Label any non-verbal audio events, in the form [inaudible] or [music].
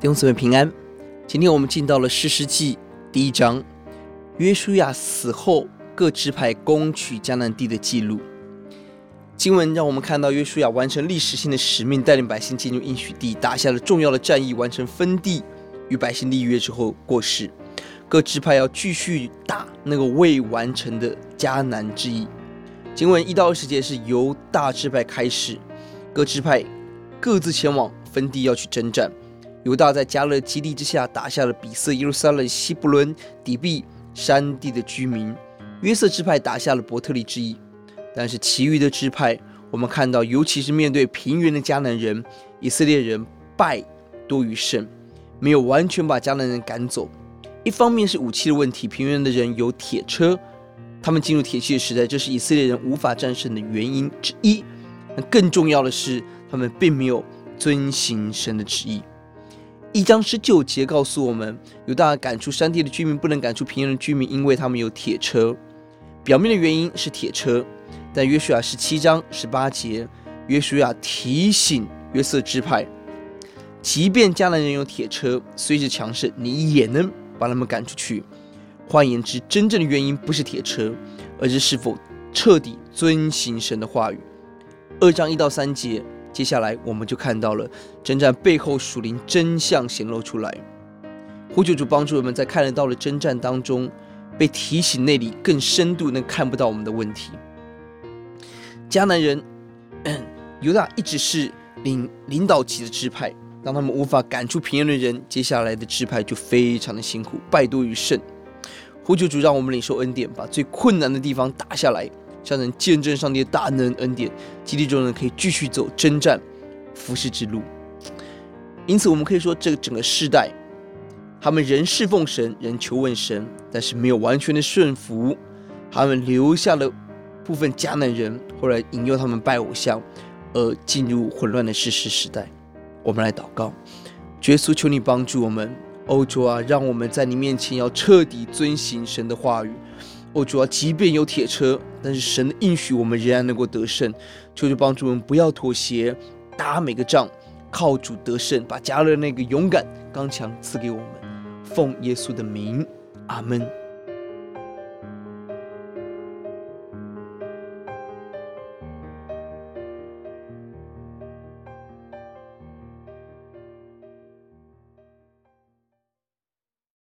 弟兄姊妹平安，今天我们进到了士师记第一章，约书亚死后各支派攻取迦南地的记录。经文让我们看到约书亚完成历史性的使命，带领百姓进入应许地，打下了重要的战役，完成分地，与百姓立约之后过世。各支派要继续打那个未完成的迦南之役。经文一到二十节是由大支派开始，各支派各自前往分地要去征战。犹大在迦勒基地之下打下了比色、耶路撒冷、西布伦、底比山地的居民；约瑟支派打下了伯特利之役。但是其余的支派，我们看到，尤其是面对平原的迦南人，以色列人败多于胜，没有完全把迦南人赶走。一方面是武器的问题，平原的人有铁车，他们进入铁器的时代，这是以色列人无法战胜的原因之一。那更重要的是，他们并没有遵行神的旨意。一章十九节告诉我们，犹大赶出山地的居民，不能赶出平原的居民，因为他们有铁车。表面的原因是铁车，但约书亚十七章十八节，约书亚提醒约瑟支派，即便迦南人有铁车，虽是强盛，你也能把他们赶出去。换言之，真正的原因不是铁车，而是是否彻底遵行神的话语。二章一到三节。接下来，我们就看到了征战背后属灵真相显露出来。呼求主帮助我们在看得到的征战当中，被提醒那里更深度能看不到我们的问题。迦南人 [clears throat] 犹大一直是领领导级的支派，当他们无法赶出平原的人，接下来的支派就非常的辛苦，败多于胜。呼求主让我们领受恩典，把最困难的地方打下来。才能见证上帝的大能恩典，激励众人可以继续走征战服侍之路。因此，我们可以说，这个整个世代，他们仍侍奉神，仍求问神，但是没有完全的顺服。他们留下了部分迦南人，后来引诱他们拜偶像，而进入混乱的士师时代。我们来祷告，耶稣，求你帮助我们，欧洲啊，让我们在你面前要彻底遵行神的话语。哦，主啊，即便有铁车，但是神的应许我们仍然能够得胜。求求帮助我们，不要妥协，打每个仗，靠主得胜，把加勒那个勇敢刚强赐给我们。奉耶稣的名，阿门。